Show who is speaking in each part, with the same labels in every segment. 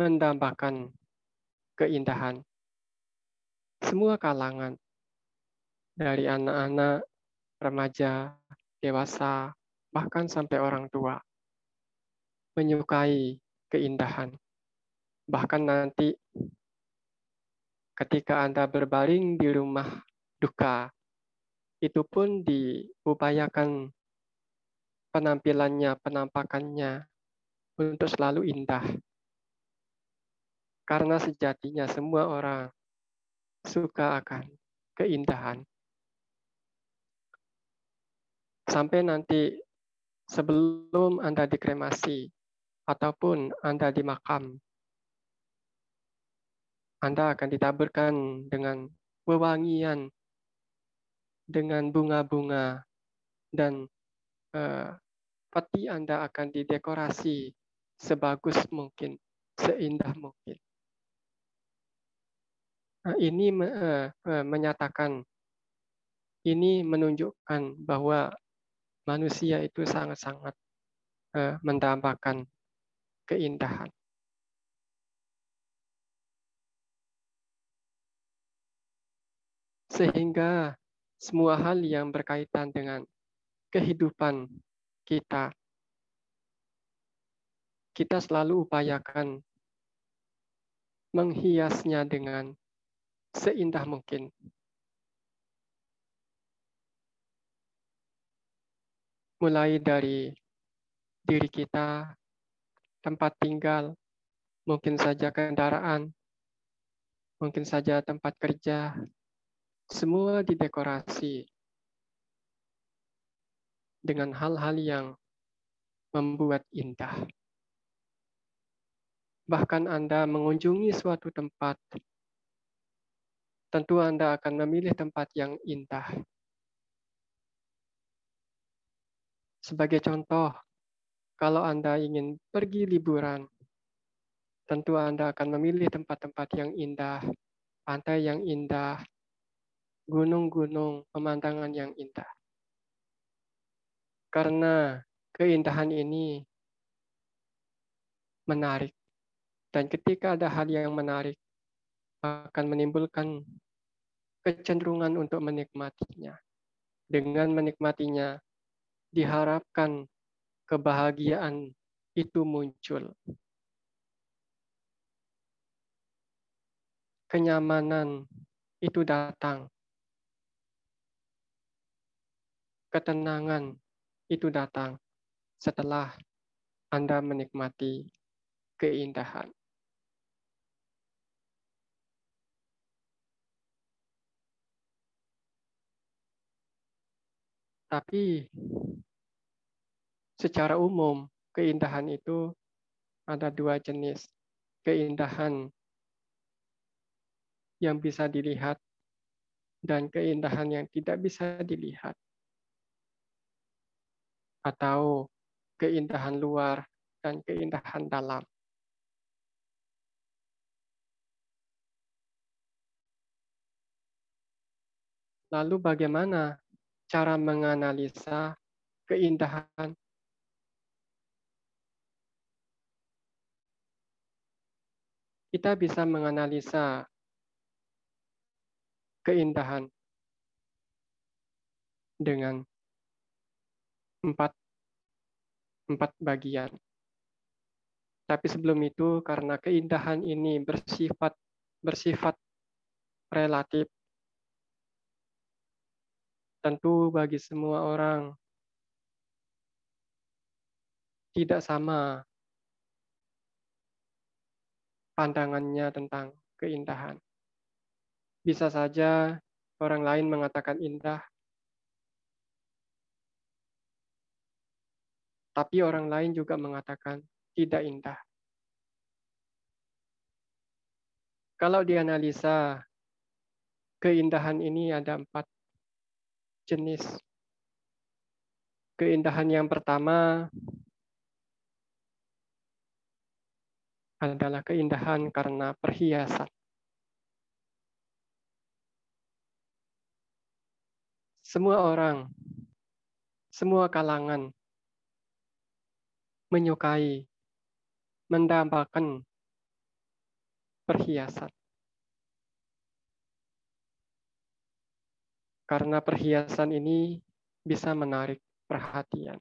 Speaker 1: mendambakan keindahan. Semua kalangan, dari anak-anak, remaja, dewasa, bahkan sampai orang tua, menyukai keindahan. Bahkan nanti ketika Anda berbaring di rumah duka, itu pun diupayakan penampilannya, penampakannya untuk selalu indah. Karena sejatinya semua orang suka akan keindahan. Sampai nanti sebelum Anda dikremasi ataupun Anda dimakam, Anda akan ditaburkan dengan wewangian, dengan bunga-bunga, dan uh, peti Anda akan didekorasi sebagus mungkin, seindah mungkin. Nah, ini uh, uh, menyatakan, ini menunjukkan bahwa manusia itu sangat-sangat mendambakan keindahan. Sehingga semua hal yang berkaitan dengan kehidupan kita, kita selalu upayakan menghiasnya dengan seindah mungkin. Mulai dari diri kita, tempat tinggal, mungkin saja kendaraan, mungkin saja tempat kerja, semua didekorasi dengan hal-hal yang membuat indah. Bahkan Anda mengunjungi suatu tempat, tentu Anda akan memilih tempat yang indah. Sebagai contoh, kalau Anda ingin pergi liburan, tentu Anda akan memilih tempat-tempat yang indah, pantai yang indah, gunung-gunung, pemandangan yang indah. Karena keindahan ini menarik. Dan ketika ada hal yang menarik, akan menimbulkan kecenderungan untuk menikmatinya. Dengan menikmatinya, diharapkan kebahagiaan itu muncul. Kenyamanan itu datang. Ketenangan itu datang setelah Anda menikmati keindahan. Tapi secara umum keindahan itu ada dua jenis. Keindahan yang bisa dilihat dan keindahan yang tidak bisa dilihat. Atau keindahan luar dan keindahan dalam. Lalu bagaimana cara menganalisa keindahan. Kita bisa menganalisa keindahan dengan empat, empat bagian. Tapi sebelum itu, karena keindahan ini bersifat bersifat relatif, tentu bagi semua orang tidak sama pandangannya tentang keindahan. Bisa saja orang lain mengatakan indah, tapi orang lain juga mengatakan tidak indah. Kalau dianalisa, keindahan ini ada empat jenis. Keindahan yang pertama adalah keindahan karena perhiasan. Semua orang, semua kalangan menyukai, mendambakan perhiasan. Karena perhiasan ini bisa menarik perhatian.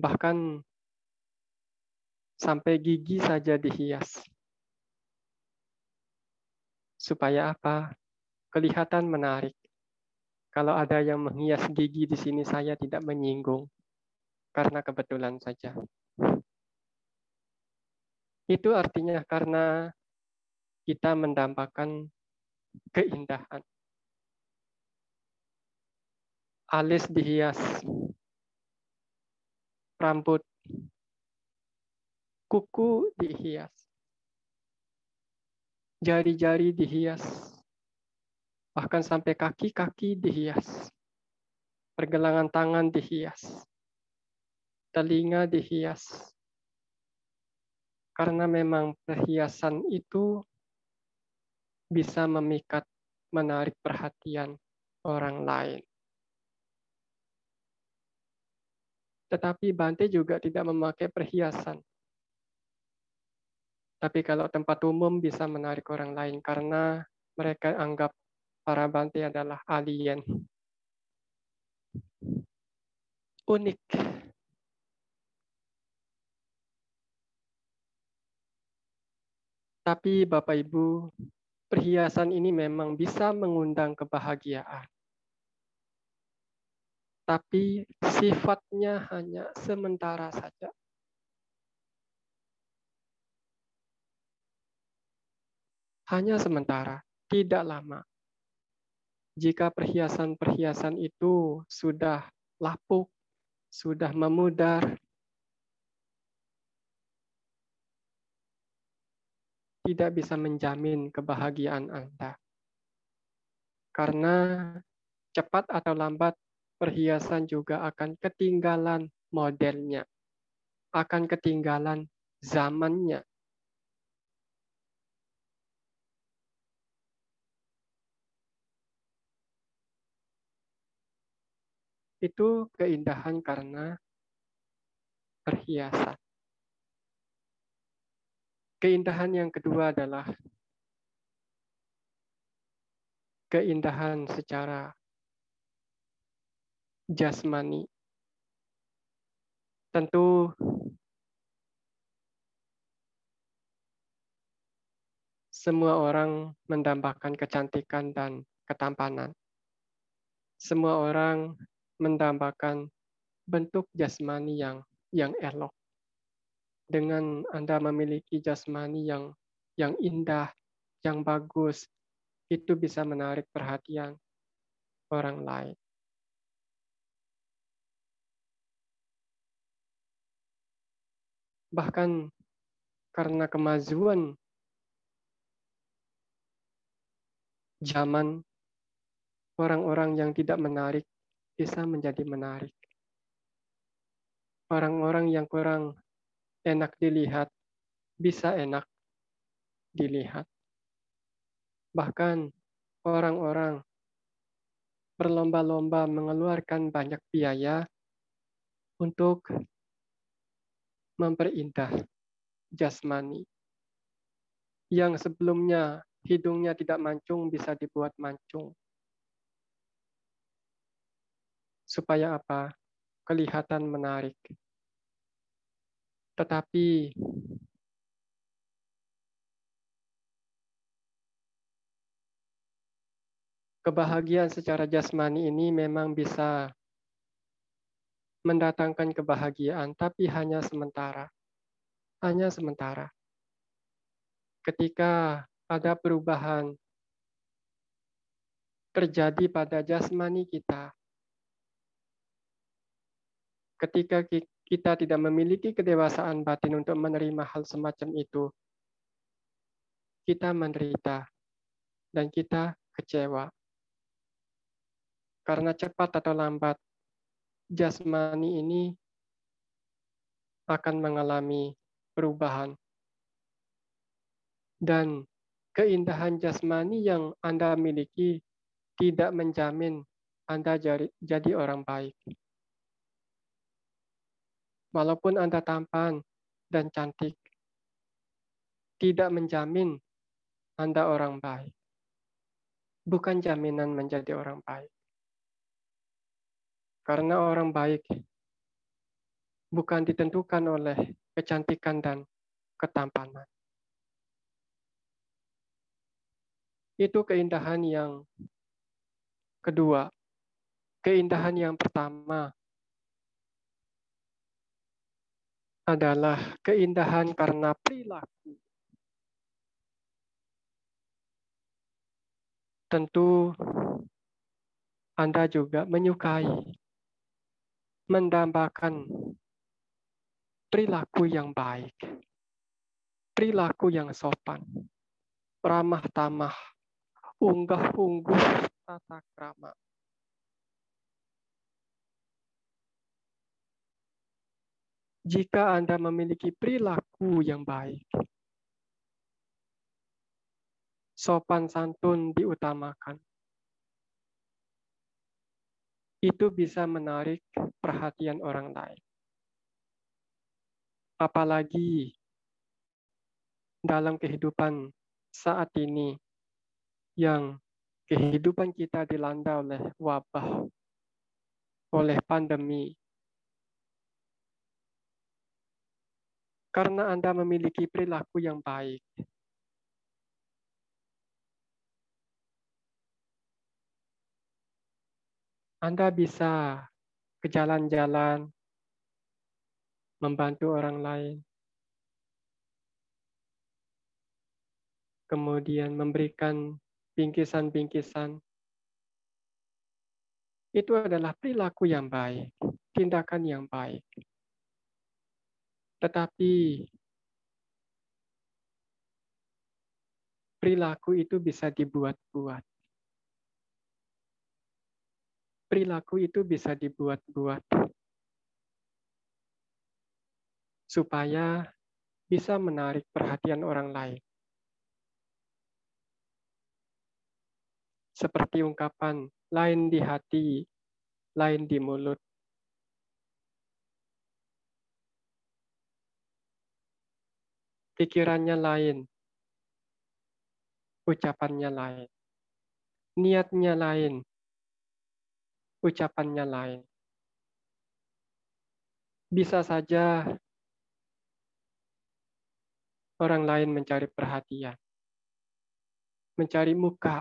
Speaker 1: Bahkan sampai gigi saja dihias. Supaya apa? Kelihatan menarik. Kalau ada yang menghias gigi di sini, saya tidak menyinggung. Karena kebetulan saja. Itu artinya karena kita mendampakkan keindahan. Alis dihias, rambut, kuku dihias, jari-jari dihias, bahkan sampai kaki-kaki dihias, pergelangan tangan dihias, telinga dihias. Karena memang perhiasan itu bisa memikat, menarik perhatian orang lain. Tetapi Bante juga tidak memakai perhiasan. Tapi kalau tempat umum bisa menarik orang lain karena mereka anggap para Bante adalah alien. Unik. Tapi Bapak Ibu, perhiasan ini memang bisa mengundang kebahagiaan tapi sifatnya hanya sementara saja. Hanya sementara, tidak lama. Jika perhiasan-perhiasan itu sudah lapuk, sudah memudar, tidak bisa menjamin kebahagiaan Anda. Karena cepat atau lambat perhiasan juga akan ketinggalan modelnya, akan ketinggalan zamannya. Itu keindahan karena perhiasan. Keindahan yang kedua adalah keindahan secara jasmani. Tentu semua orang mendambakan kecantikan dan ketampanan. Semua orang mendambakan bentuk jasmani yang yang elok. Dengan Anda memiliki jasmani yang yang indah, yang bagus, itu bisa menarik perhatian orang lain. bahkan karena kemajuan zaman orang-orang yang tidak menarik bisa menjadi menarik. Orang-orang yang kurang enak dilihat bisa enak dilihat. Bahkan orang-orang berlomba-lomba mengeluarkan banyak biaya untuk memperindah jasmani. Yang sebelumnya hidungnya tidak mancung bisa dibuat mancung. Supaya apa? Kelihatan menarik. Tetapi kebahagiaan secara jasmani ini memang bisa mendatangkan kebahagiaan, tapi hanya sementara. Hanya sementara. Ketika ada perubahan terjadi pada jasmani kita, ketika kita tidak memiliki kedewasaan batin untuk menerima hal semacam itu, kita menderita dan kita kecewa. Karena cepat atau lambat jasmani ini akan mengalami perubahan. Dan keindahan jasmani yang Anda miliki tidak menjamin Anda jadi orang baik. Walaupun Anda tampan, dan cantik tidak menjamin Anda orang baik. Bukan jaminan menjadi orang baik. Karena orang baik bukan ditentukan oleh kecantikan dan ketampanan. Itu keindahan yang kedua. Keindahan yang pertama adalah keindahan karena perilaku. Tentu Anda juga menyukai, mendambakan perilaku yang baik, perilaku yang sopan, ramah tamah, unggah ungguh tata krama. Jika Anda memiliki perilaku yang baik, sopan santun diutamakan. Itu bisa menarik perhatian orang lain apalagi dalam kehidupan saat ini yang kehidupan kita dilanda oleh wabah, oleh pandemi. Karena Anda memiliki perilaku yang baik, Anda bisa ke jalan-jalan, membantu orang lain, kemudian memberikan bingkisan-bingkisan. Itu adalah perilaku yang baik, tindakan yang baik. Tetapi perilaku itu bisa dibuat-buat. Perilaku itu bisa dibuat-buat supaya bisa menarik perhatian orang lain. Seperti ungkapan lain di hati, lain di mulut. Pikirannya lain, ucapannya lain. Niatnya lain, ucapannya lain. Bisa saja orang lain mencari perhatian, mencari muka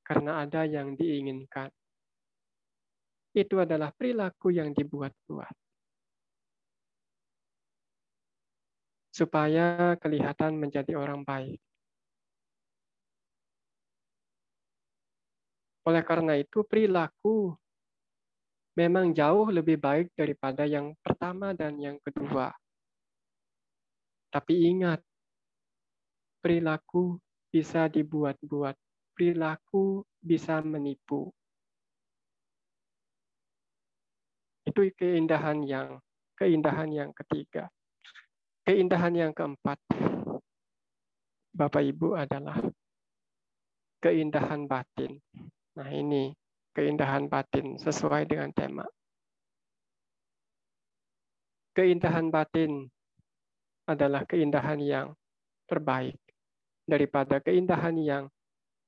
Speaker 1: karena ada yang diinginkan. Itu adalah perilaku yang dibuat-buat. Supaya kelihatan menjadi orang baik. Oleh karena itu, perilaku memang jauh lebih baik daripada yang pertama dan yang kedua. Tapi ingat, perilaku bisa dibuat-buat. Perilaku bisa menipu. Itu keindahan yang keindahan yang ketiga. Keindahan yang keempat, Bapak Ibu adalah keindahan batin. Nah, ini keindahan batin sesuai dengan tema. Keindahan batin adalah keindahan yang terbaik daripada keindahan yang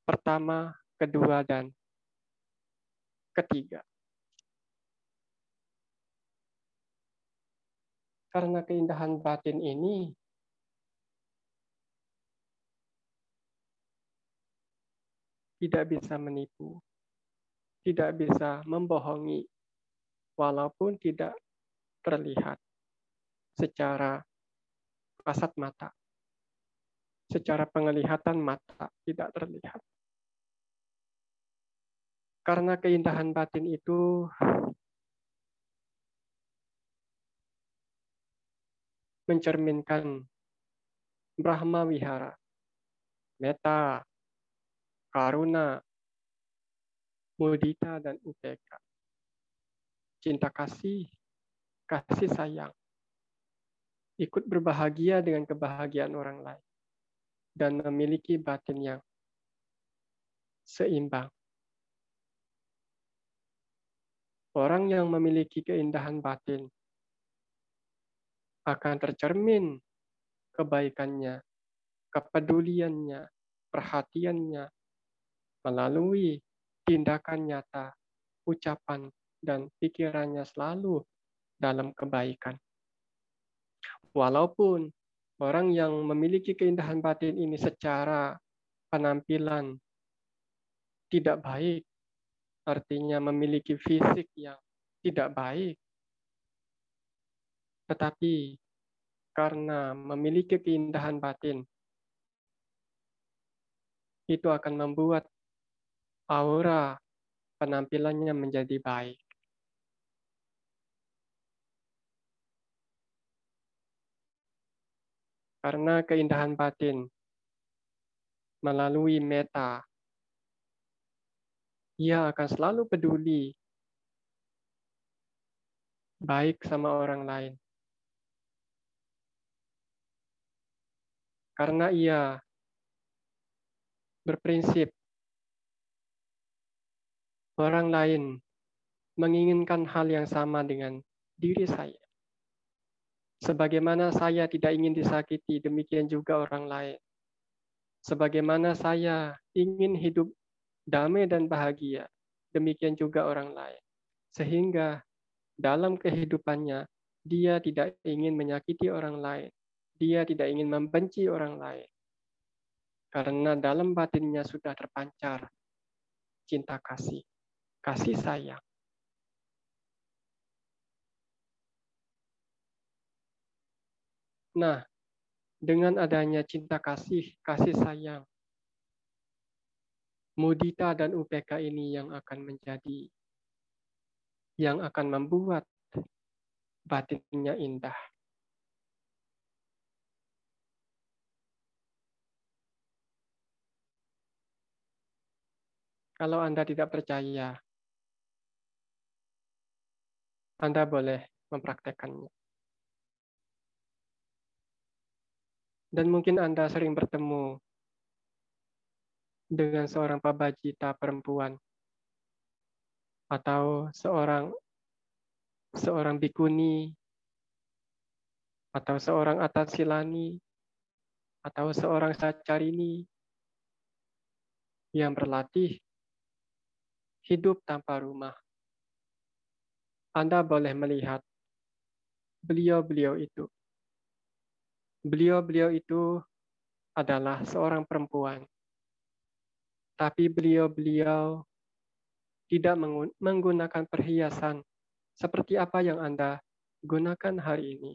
Speaker 1: pertama, kedua, dan ketiga. Karena keindahan batin ini tidak bisa menipu, tidak bisa membohongi, walaupun tidak terlihat secara kasat mata. Secara penglihatan mata tidak terlihat. Karena keindahan batin itu mencerminkan Brahma Wihara, Meta, Karuna, Mudita, dan Upeka. Cinta kasih, kasih sayang, ikut berbahagia dengan kebahagiaan orang lain, dan memiliki batin yang seimbang. Orang yang memiliki keindahan batin akan tercermin kebaikannya, kepeduliannya, perhatiannya melalui tindakan nyata, ucapan, dan pikirannya selalu dalam kebaikan. Walaupun orang yang memiliki keindahan batin ini secara penampilan tidak baik, artinya memiliki fisik yang tidak baik, tetapi karena memiliki keindahan batin, itu akan membuat aura penampilannya menjadi baik. Karena keindahan batin melalui meta, ia akan selalu peduli baik sama orang lain. Karena ia berprinsip orang lain menginginkan hal yang sama dengan diri saya. Sebagaimana saya tidak ingin disakiti, demikian juga orang lain. Sebagaimana saya ingin hidup damai dan bahagia, demikian juga orang lain. Sehingga dalam kehidupannya, dia tidak ingin menyakiti orang lain. Dia tidak ingin membenci orang lain. Karena dalam batinnya sudah terpancar cinta kasih, kasih sayang. Nah, dengan adanya cinta kasih, kasih sayang, mudita dan UPK ini yang akan menjadi, yang akan membuat batinnya indah. Kalau Anda tidak percaya, Anda boleh mempraktekannya. Dan mungkin Anda sering bertemu dengan seorang pabajita perempuan atau seorang seorang bikuni atau seorang atasilani atau seorang sacarini yang berlatih hidup tanpa rumah. Anda boleh melihat beliau-beliau itu beliau-beliau itu adalah seorang perempuan. Tapi beliau-beliau tidak menggunakan perhiasan seperti apa yang Anda gunakan hari ini.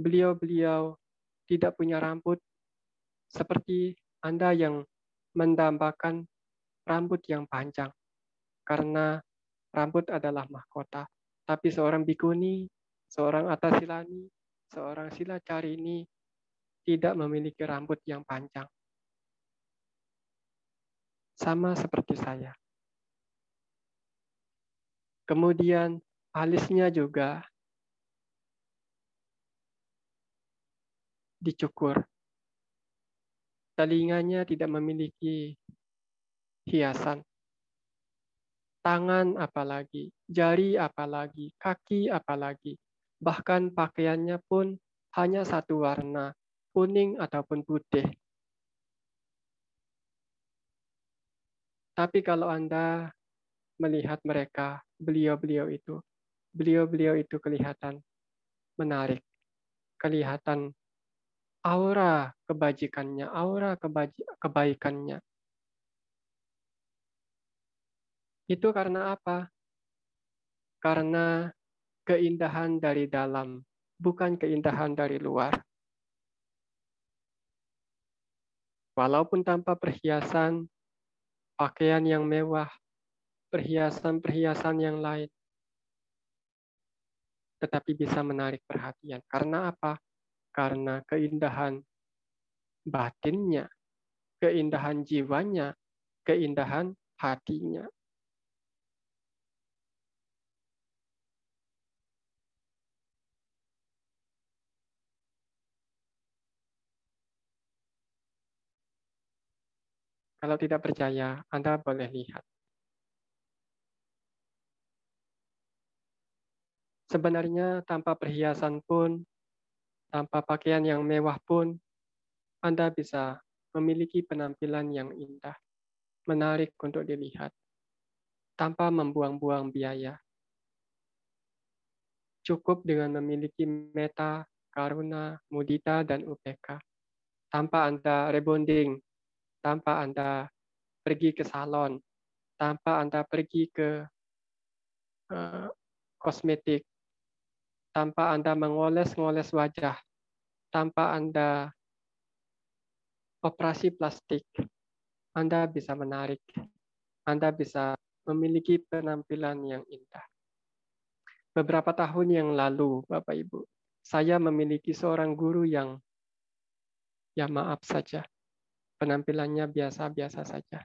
Speaker 1: Beliau-beliau tidak punya rambut seperti Anda yang mendambakan rambut yang panjang. Karena rambut adalah mahkota. Tapi seorang bikuni, seorang atasilani, seorang silacarini tidak memiliki rambut yang panjang. Sama seperti saya. Kemudian alisnya juga dicukur. Telinganya tidak memiliki hiasan. Tangan apalagi, jari apalagi, kaki apalagi. Bahkan pakaiannya pun hanya satu warna, kuning ataupun putih. Tapi kalau Anda melihat mereka, beliau-beliau itu, beliau-beliau itu kelihatan menarik, kelihatan aura kebajikannya, aura kebaikannya. Itu karena apa? Karena keindahan dari dalam, bukan keindahan dari luar. Walaupun tanpa perhiasan, pakaian yang mewah, perhiasan-perhiasan yang lain, tetapi bisa menarik perhatian. Karena apa? Karena keindahan batinnya, keindahan jiwanya, keindahan hatinya. Kalau tidak percaya, Anda boleh lihat. Sebenarnya tanpa perhiasan pun Tanpa pakaian yang mewah pun, Anda bisa memiliki penampilan yang indah, menarik untuk dilihat, tanpa membuang-buang biaya. Cukup dengan memiliki meta, karuna, mudita, dan upeka. Tanpa Anda rebonding, tanpa Anda pergi ke salon, tanpa Anda pergi ke uh, kosmetik, tanpa Anda mengoles-ngoles wajah, tanpa Anda operasi plastik, Anda bisa menarik, Anda bisa memiliki penampilan yang indah. Beberapa tahun yang lalu, Bapak Ibu, saya memiliki seorang guru yang, ya maaf saja, penampilannya biasa-biasa saja.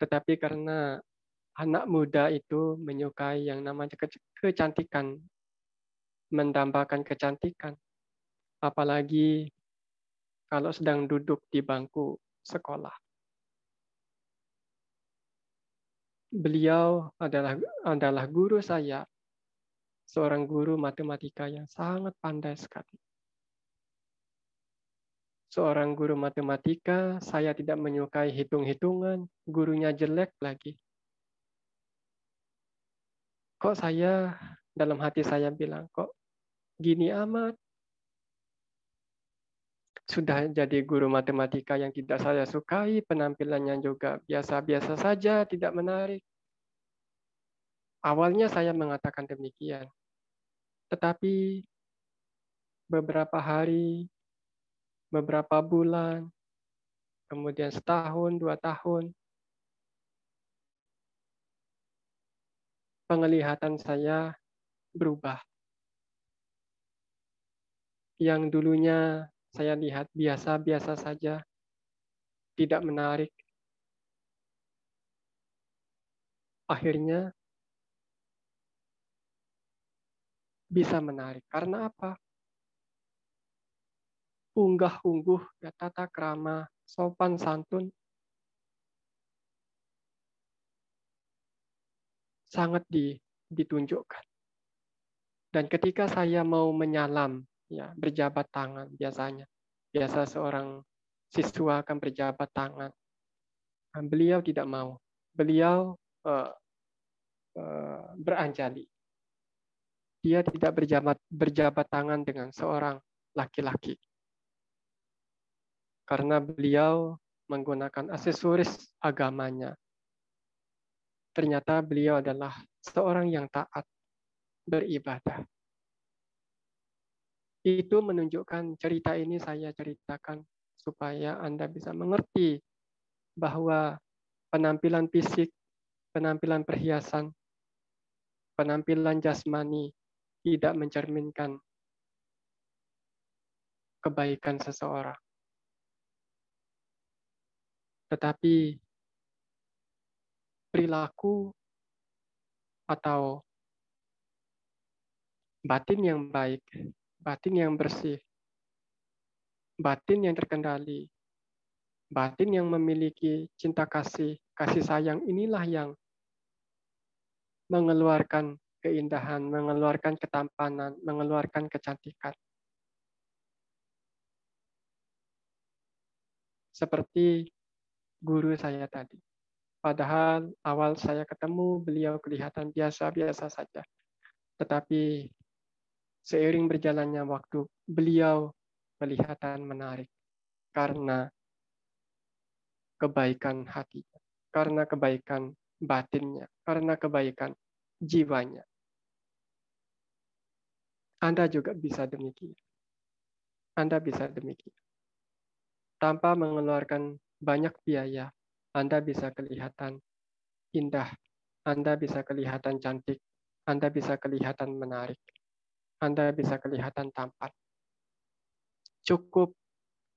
Speaker 1: Tetapi karena anak muda itu menyukai yang namanya kecantikan, mendambakan kecantikan. Apalagi kalau sedang duduk di bangku sekolah. Beliau adalah adalah guru saya, seorang guru matematika yang sangat pandai sekali. Seorang guru matematika, saya tidak menyukai hitung-hitungan, gurunya jelek lagi. Kok saya, dalam hati saya bilang, kok gini amat. Sudah jadi guru matematika yang tidak saya sukai, penampilannya juga biasa-biasa saja, tidak menarik. Awalnya saya mengatakan demikian. Tetapi beberapa hari, beberapa bulan, kemudian setahun, dua tahun, penglihatan saya berubah yang dulunya saya lihat biasa-biasa saja, tidak menarik. Akhirnya bisa menarik. Karena apa? Unggah-ungguh, ya, tata krama, sopan santun, sangat ditunjukkan. Dan ketika saya mau menyalam ya berjabat tangan biasanya. Biasa seorang siswa akan berjabat tangan. Nah, beliau tidak mau. Beliau uh, uh, beranjali. Dia tidak berjabat berjabat tangan dengan seorang laki-laki. Karena beliau menggunakan aksesoris agamanya. Ternyata beliau adalah seorang yang taat beribadah itu menunjukkan cerita ini saya ceritakan supaya Anda bisa mengerti bahwa penampilan fisik, penampilan perhiasan, penampilan jasmani tidak mencerminkan kebaikan seseorang. Tetapi perilaku atau batin yang baik batin yang bersih, batin yang terkendali, batin yang memiliki cinta kasih, kasih sayang inilah yang mengeluarkan keindahan, mengeluarkan ketampanan, mengeluarkan kecantikan. Seperti guru saya tadi. Padahal awal saya ketemu beliau kelihatan biasa-biasa saja. Tetapi Seiring berjalannya waktu, beliau kelihatan menarik karena kebaikan hatinya, karena kebaikan batinnya, karena kebaikan jiwanya. Anda juga bisa demikian. Anda bisa demikian. Tanpa mengeluarkan banyak biaya, Anda bisa kelihatan indah, Anda bisa kelihatan cantik, Anda bisa kelihatan menarik. Anda bisa kelihatan tampan. Cukup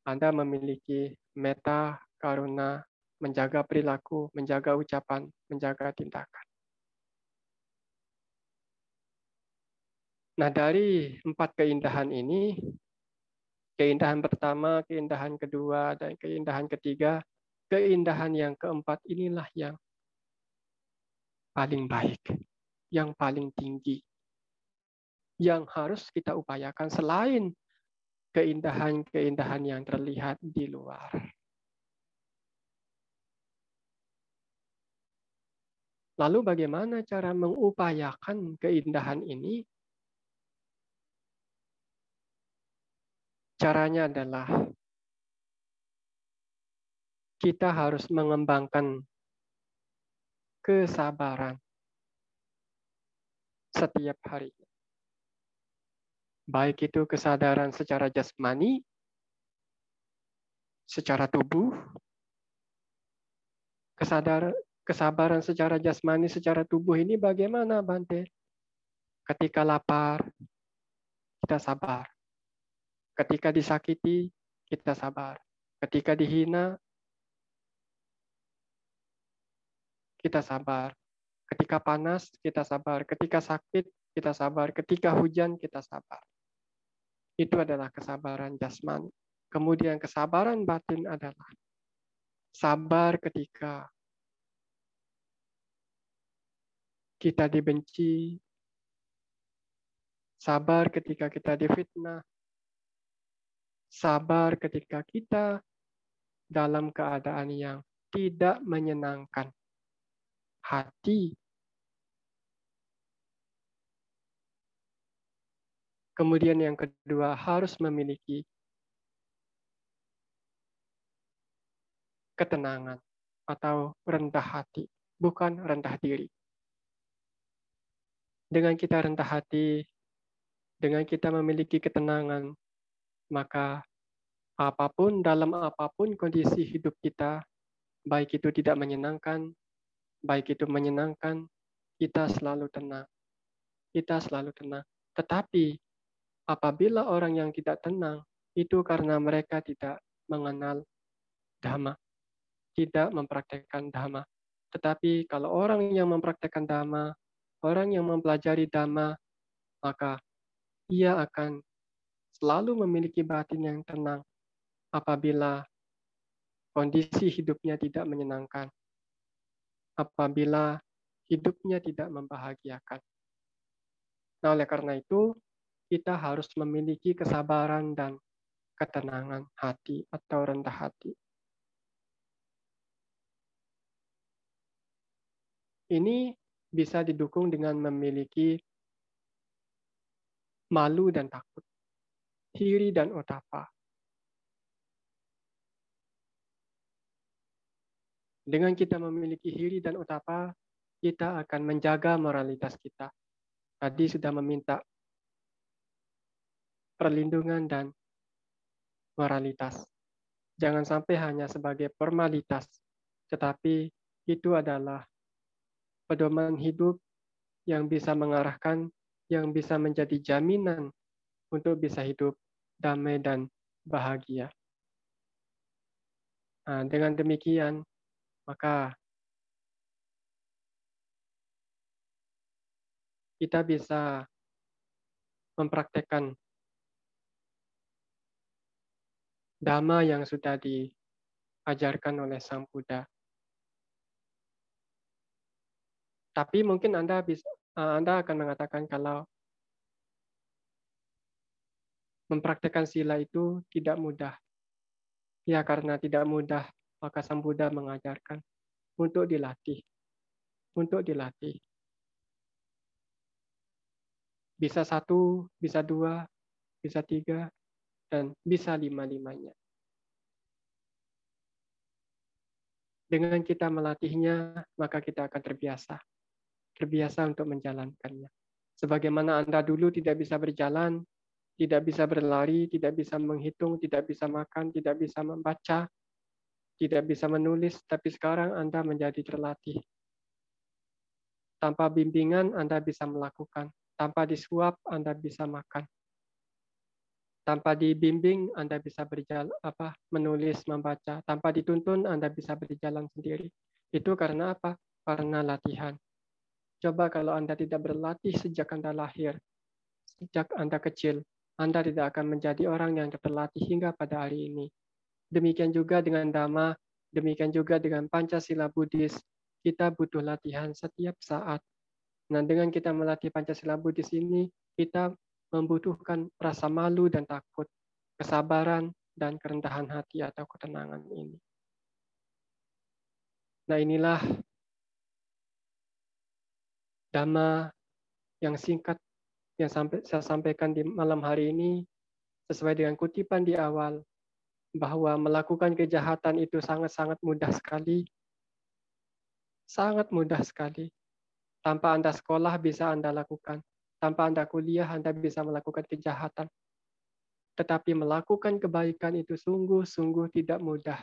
Speaker 1: Anda memiliki meta, karuna, menjaga perilaku, menjaga ucapan, menjaga tindakan. Nah, dari empat keindahan ini, keindahan pertama, keindahan kedua, dan keindahan ketiga, keindahan yang keempat inilah yang paling baik, yang paling tinggi, yang harus kita upayakan selain keindahan-keindahan yang terlihat di luar. Lalu bagaimana cara mengupayakan keindahan ini? Caranya adalah kita harus mengembangkan kesabaran setiap hari. Baik itu kesadaran secara jasmani, secara tubuh, kesadaran kesabaran secara jasmani, secara tubuh ini bagaimana, Bante? Ketika lapar, kita sabar. Ketika disakiti, kita sabar. Ketika dihina, kita sabar. Ketika panas, kita sabar. Ketika sakit, kita sabar. Ketika hujan, kita sabar. Itu adalah kesabaran jasmani. Kemudian kesabaran batin adalah sabar ketika kita dibenci, sabar ketika kita difitnah, sabar ketika kita dalam keadaan yang tidak menyenangkan hati. Kemudian yang kedua harus memiliki ketenangan atau rendah hati, bukan rendah diri dengan kita rendah hati, dengan kita memiliki ketenangan, maka apa pun dalam apa pun kondisi hidup kita, baik itu tidak menyenangkan, baik itu menyenangkan, kita selalu tenang. Kita selalu tenang. Tetapi apabila orang yang tidak tenang, itu karena mereka tidak mengenal dhamma, tidak mempraktekkan dhamma. Tetapi kalau orang yang mempraktekkan dhamma, orang yang mempelajari dhamma, maka ia akan selalu memiliki batin yang tenang apabila kondisi hidupnya tidak menyenangkan, apabila hidupnya tidak membahagiakan. Nah, oleh karena itu, kita harus memiliki kesabaran dan ketenangan hati atau rendah hati. Ini bisa didukung dengan memiliki malu dan takut, hiri dan otapa. Dengan kita memiliki hiri dan otapa, kita akan menjaga moralitas kita. Tadi sudah meminta perlindungan dan moralitas. Jangan sampai hanya sebagai formalitas, tetapi itu adalah pedoman hidup yang bisa mengarahkan, yang bisa menjadi jaminan untuk bisa hidup damai dan bahagia. Nah, dengan demikian, maka kita bisa mempraktekkan dhamma yang sudah diajarkan oleh Sang Buddha. Tapi mungkin Anda bisa eh, Anda akan mengatakan kalau mempraktekkan sila itu tidak mudah. Ya karena tidak mudah, maka Sang Buddha mengajarkan untuk dilatih. Untuk dilatih. Bisa satu, bisa dua, bisa tiga, dan bisa lima-limanya. Dengan kita melatihnya, maka kita akan terbiasa terbiasa untuk menjalankannya. Sebagaimana Anda dulu tidak bisa berjalan, tidak bisa berlari, tidak bisa menghitung, tidak bisa makan, tidak bisa membaca, tidak bisa menulis, tapi sekarang Anda menjadi terlatih. Tanpa bimbingan Anda bisa melakukan, tanpa disuap Anda bisa makan. Tanpa dibimbing Anda bisa berjalan apa menulis, membaca, tanpa dituntun Anda bisa berjalan sendiri. Itu karena apa? Karena latihan. Coba kalau Anda tidak berlatih sejak Anda lahir, sejak Anda kecil, Anda tidak akan menjadi orang yang terlatih hingga pada hari ini. Demikian juga dengan Dhamma, demikian juga dengan Pancasila Buddhis, kita butuh latihan setiap saat. Nah, dengan kita melatih Pancasila Buddhis ini, kita membutuhkan rasa malu dan takut. kesabaran, dan kerendahan hati atau ketenangan ini. Nah inilah dhamma yang singkat yang saya sampaikan di malam hari ini sesuai dengan kutipan di awal bahwa melakukan kejahatan itu sangat-sangat mudah sekali. Sangat mudah sekali. Tanpa Anda sekolah bisa Anda lakukan. Tanpa Anda kuliah Anda bisa melakukan kejahatan. Tetapi melakukan kebaikan itu sungguh-sungguh tidak mudah.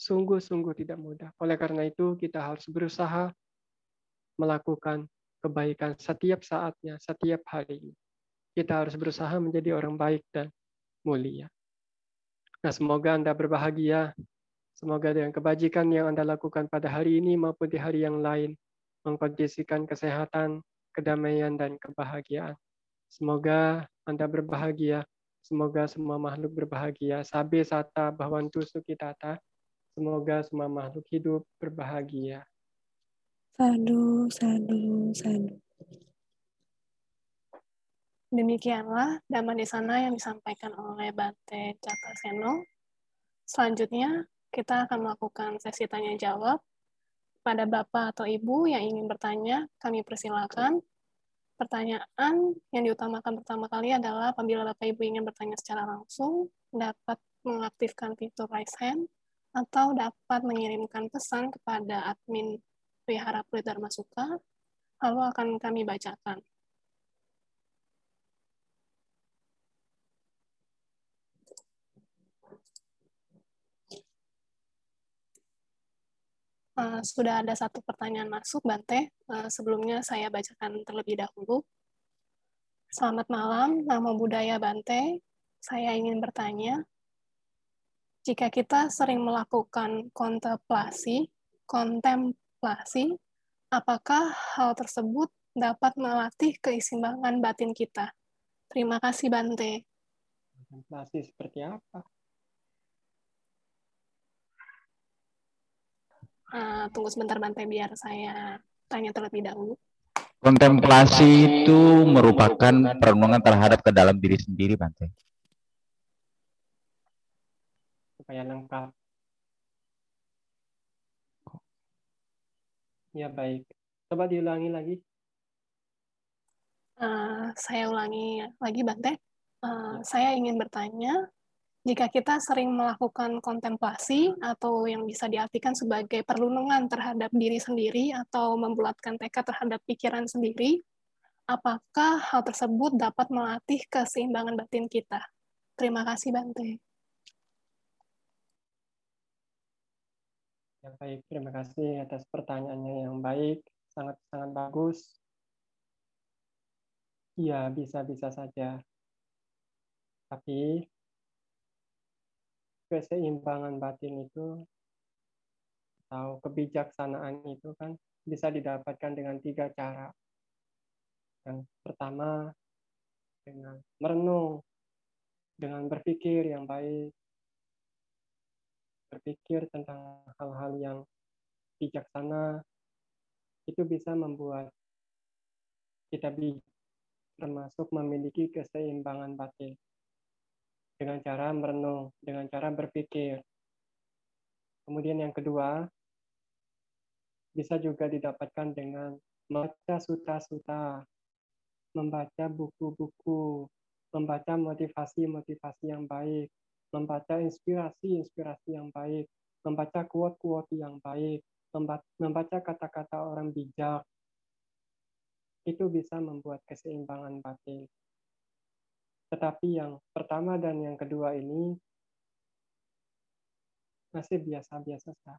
Speaker 1: Sungguh-sungguh tidak mudah. Oleh karena itu kita harus berusaha melakukan kebaikan setiap saatnya, setiap harinya. Kita harus berusaha menjadi orang baik dan mulia. Nah, semoga Anda berbahagia. Semoga dengan kebajikan yang Anda lakukan pada hari ini maupun di hari yang lain, mengkondisikan kesehatan, kedamaian, dan kebahagiaan. Semoga Anda berbahagia. Semoga semua makhluk berbahagia. Sabe sata bahwantu sukitata. Semoga semua makhluk hidup berbahagia.
Speaker 2: Sadu, sadu, sadu. Demikianlah Dhamma sana yang disampaikan oleh Bante Cataseno. Selanjutnya, kita akan melakukan sesi tanya-jawab. Pada Bapak atau Ibu yang ingin bertanya, kami persilakan. Pertanyaan yang diutamakan pertama kali adalah apabila Bapak Ibu ingin bertanya secara langsung, dapat mengaktifkan fitur raise hand atau dapat mengirimkan pesan kepada admin Wihara Dharma Suka, lalu akan kami bacakan. Uh, sudah ada satu pertanyaan masuk, Bante. Uh, sebelumnya saya bacakan terlebih dahulu. Selamat malam, nama budaya Bante. Saya ingin bertanya, jika kita sering melakukan kontemplasi, kontem kontemplasi, apakah hal tersebut dapat melatih keseimbangan batin kita? Terima kasih, Bante.
Speaker 1: Kontemplasi seperti apa?
Speaker 2: Uh, tunggu sebentar, Bante, biar saya tanya terlebih dahulu.
Speaker 3: Kontemplasi itu merupakan perenungan terhadap ke dalam diri sendiri, Bante.
Speaker 1: Supaya lengkap Ya, baik. Coba diulangi lagi.
Speaker 2: Uh, saya ulangi lagi, Bante. Uh, saya ingin bertanya, jika kita sering melakukan kontemplasi atau yang bisa diartikan sebagai perlunungan terhadap diri sendiri atau membulatkan tekad terhadap pikiran sendiri, apakah hal tersebut dapat melatih keseimbangan batin kita? Terima kasih, Bante.
Speaker 1: Ya, baik, terima kasih atas pertanyaannya yang baik, sangat-sangat bagus. Iya, bisa-bisa saja. Tapi keseimbangan batin itu atau kebijaksanaan itu kan bisa didapatkan dengan tiga cara. Yang pertama dengan merenung, dengan berpikir yang baik, berpikir tentang hal-hal yang bijaksana itu bisa membuat kita termasuk memiliki keseimbangan batin dengan cara merenung, dengan cara berpikir. Kemudian yang kedua, bisa juga didapatkan dengan membaca suta-suta, membaca buku-buku, membaca motivasi-motivasi yang baik, membaca inspirasi-inspirasi yang baik, membaca quote-quote yang baik, membaca kata-kata orang bijak, itu bisa membuat keseimbangan batin. Tetapi yang pertama dan yang kedua ini masih biasa-biasa saja.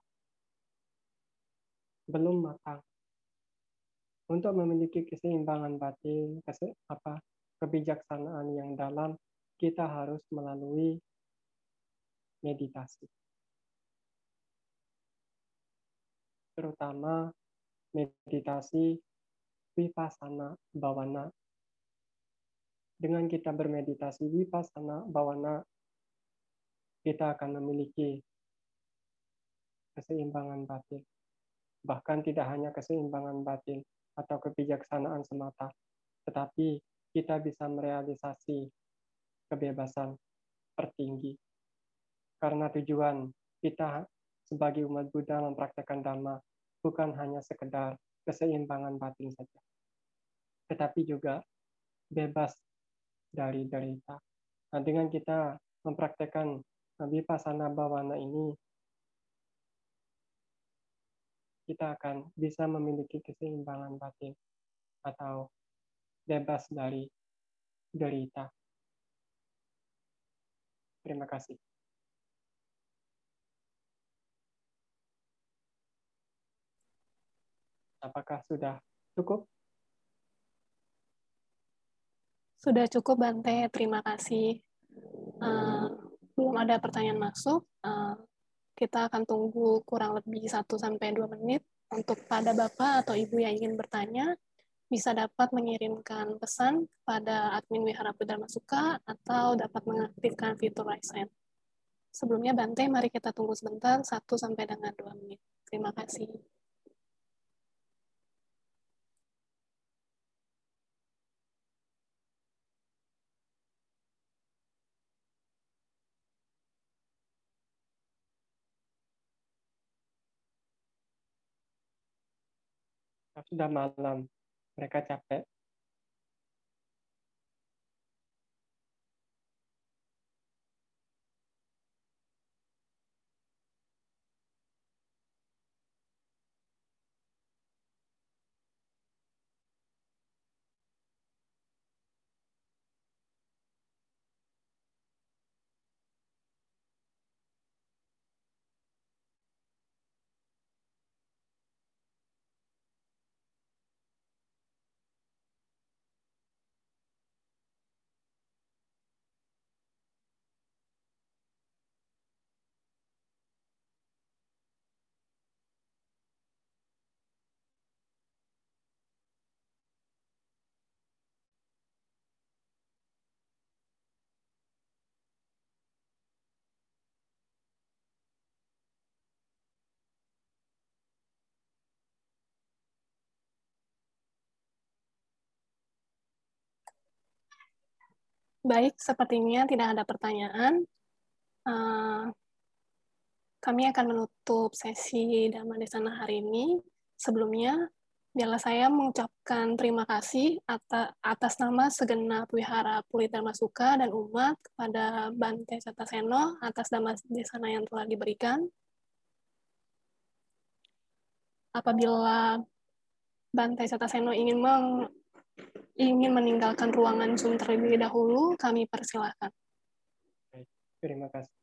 Speaker 1: Belum matang. Untuk memiliki keseimbangan batin, kese, apa, kebijaksanaan yang dalam, kita harus melalui meditasi. Terutama meditasi vipassana bawana. Dengan kita bermeditasi vipassana bawana, kita akan memiliki keseimbangan batin. Bahkan tidak hanya keseimbangan batin atau kebijaksanaan semata, tetapi kita bisa merealisasi kebebasan tertinggi. Karena tujuan kita sebagai umat Buddha mempraktekkan Dhamma bukan hanya sekedar keseimbangan batin saja, tetapi juga bebas dari derita. Nah, dengan kita mempraktekkan vipassana bawana ini, kita akan bisa memiliki keseimbangan batin atau bebas dari derita. Terima kasih. Apakah sudah cukup?
Speaker 2: Sudah cukup, Bante. Terima kasih. Uh, belum ada pertanyaan masuk. Uh, kita akan tunggu kurang lebih 1-2 menit untuk pada Bapak atau Ibu yang ingin bertanya bisa dapat mengirimkan pesan pada admin Wihara Dharma Suka atau dapat mengaktifkan fitur raise. Sebelumnya Bante, mari kita tunggu sebentar, 1 sampai dengan 2 menit. Terima kasih.
Speaker 1: Sudah malam. Mereka capek
Speaker 2: Baik, sepertinya tidak ada pertanyaan. Uh, kami akan menutup sesi Dhamma Desana hari ini. Sebelumnya, biarlah saya mengucapkan terima kasih atas, nama segenap Wihara Puri Dharma Suka dan umat kepada Bante Sataseno atas Dhamma Desana yang telah diberikan. Apabila Bante Sataseno ingin meng ingin meninggalkan ruangan Zoom terlebih dahulu, kami persilahkan.
Speaker 1: Terima kasih.